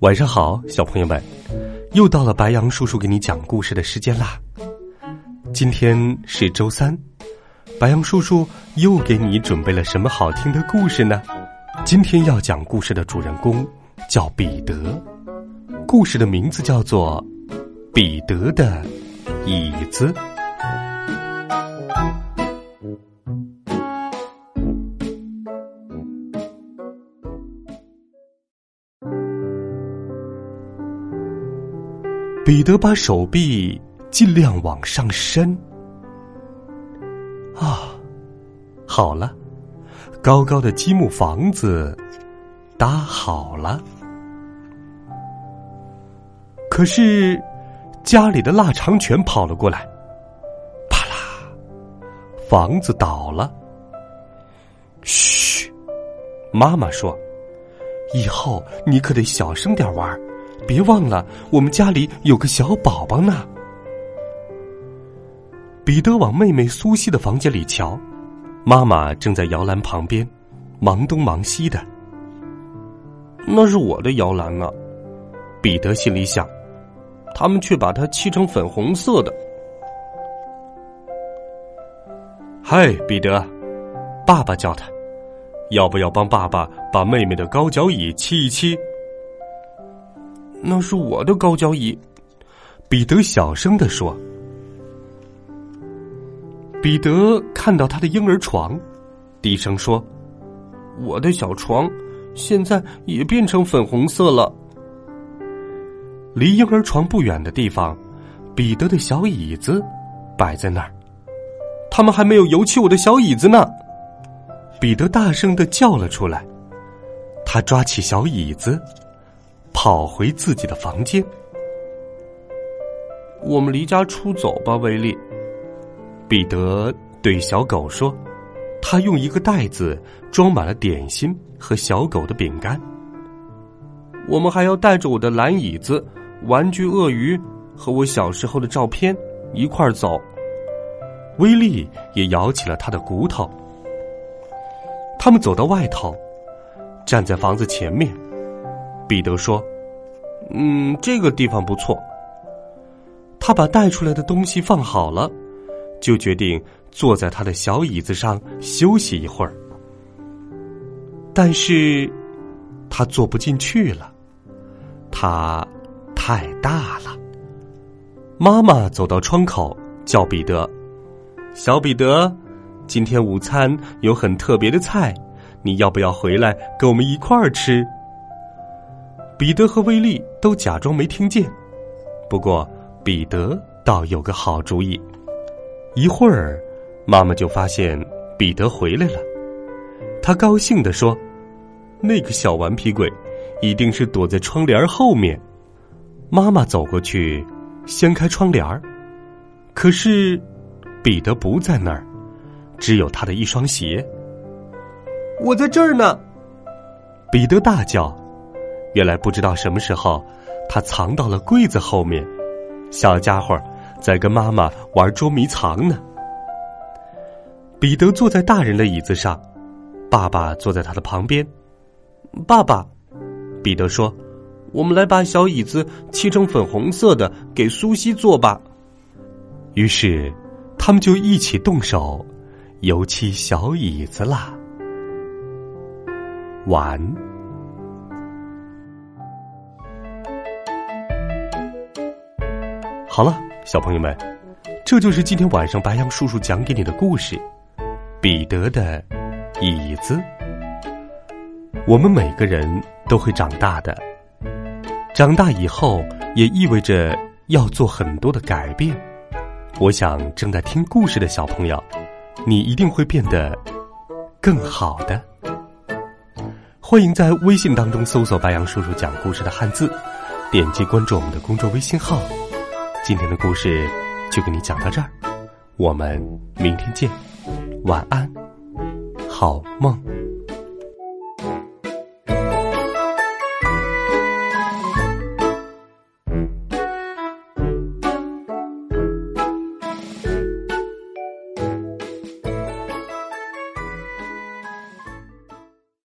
晚上好，小朋友们，又到了白羊叔叔给你讲故事的时间啦。今天是周三，白羊叔叔又给你准备了什么好听的故事呢？今天要讲故事的主人公叫彼得，故事的名字叫做《彼得的椅子》。彼得把手臂尽量往上伸。啊，好了，高高的积木房子搭好了。可是，家里的腊肠犬跑了过来，啪啦，房子倒了。嘘，妈妈说：“以后你可得小声点玩。”别忘了，我们家里有个小宝宝呢。彼得往妹妹苏西的房间里瞧，妈妈正在摇篮旁边忙东忙西的。那是我的摇篮啊，彼得心里想，他们却把它漆成粉红色的。嗨，彼得，爸爸叫他，要不要帮爸爸把妹妹的高脚椅漆一漆？那是我的高脚椅，彼得小声的说。彼得看到他的婴儿床，低声说：“我的小床现在也变成粉红色了。”离婴儿床不远的地方，彼得的小椅子摆在那儿。他们还没有油漆我的小椅子呢！彼得大声的叫了出来。他抓起小椅子。跑回自己的房间。我们离家出走吧，威利。彼得对小狗说：“他用一个袋子装满了点心和小狗的饼干。我们还要带着我的蓝椅子、玩具鳄鱼和我小时候的照片一块儿走。”威利也摇起了他的骨头。他们走到外头，站在房子前面。彼得说：“嗯，这个地方不错。”他把带出来的东西放好了，就决定坐在他的小椅子上休息一会儿。但是，他坐不进去了，他太大了。妈妈走到窗口，叫彼得：“小彼得，今天午餐有很特别的菜，你要不要回来跟我们一块儿吃？”彼得和威利都假装没听见，不过彼得倒有个好主意。一会儿，妈妈就发现彼得回来了，他高兴地说：“那个小顽皮鬼，一定是躲在窗帘后面。”妈妈走过去，掀开窗帘儿，可是彼得不在那儿，只有他的一双鞋。我在这儿呢！彼得大叫。原来不知道什么时候，他藏到了柜子后面。小家伙在跟妈妈玩捉迷藏呢。彼得坐在大人的椅子上，爸爸坐在他的旁边。爸爸，彼得说：“我们来把小椅子漆成粉红色的，给苏西坐吧。”于是，他们就一起动手油漆小椅子啦。完。好了，小朋友们，这就是今天晚上白羊叔叔讲给你的故事《彼得的椅子》。我们每个人都会长大的，长大以后也意味着要做很多的改变。我想正在听故事的小朋友，你一定会变得更好的。欢迎在微信当中搜索“白杨叔叔讲故事”的汉字，点击关注我们的公众微信号。今天的故事就给你讲到这儿，我们明天见，晚安，好梦。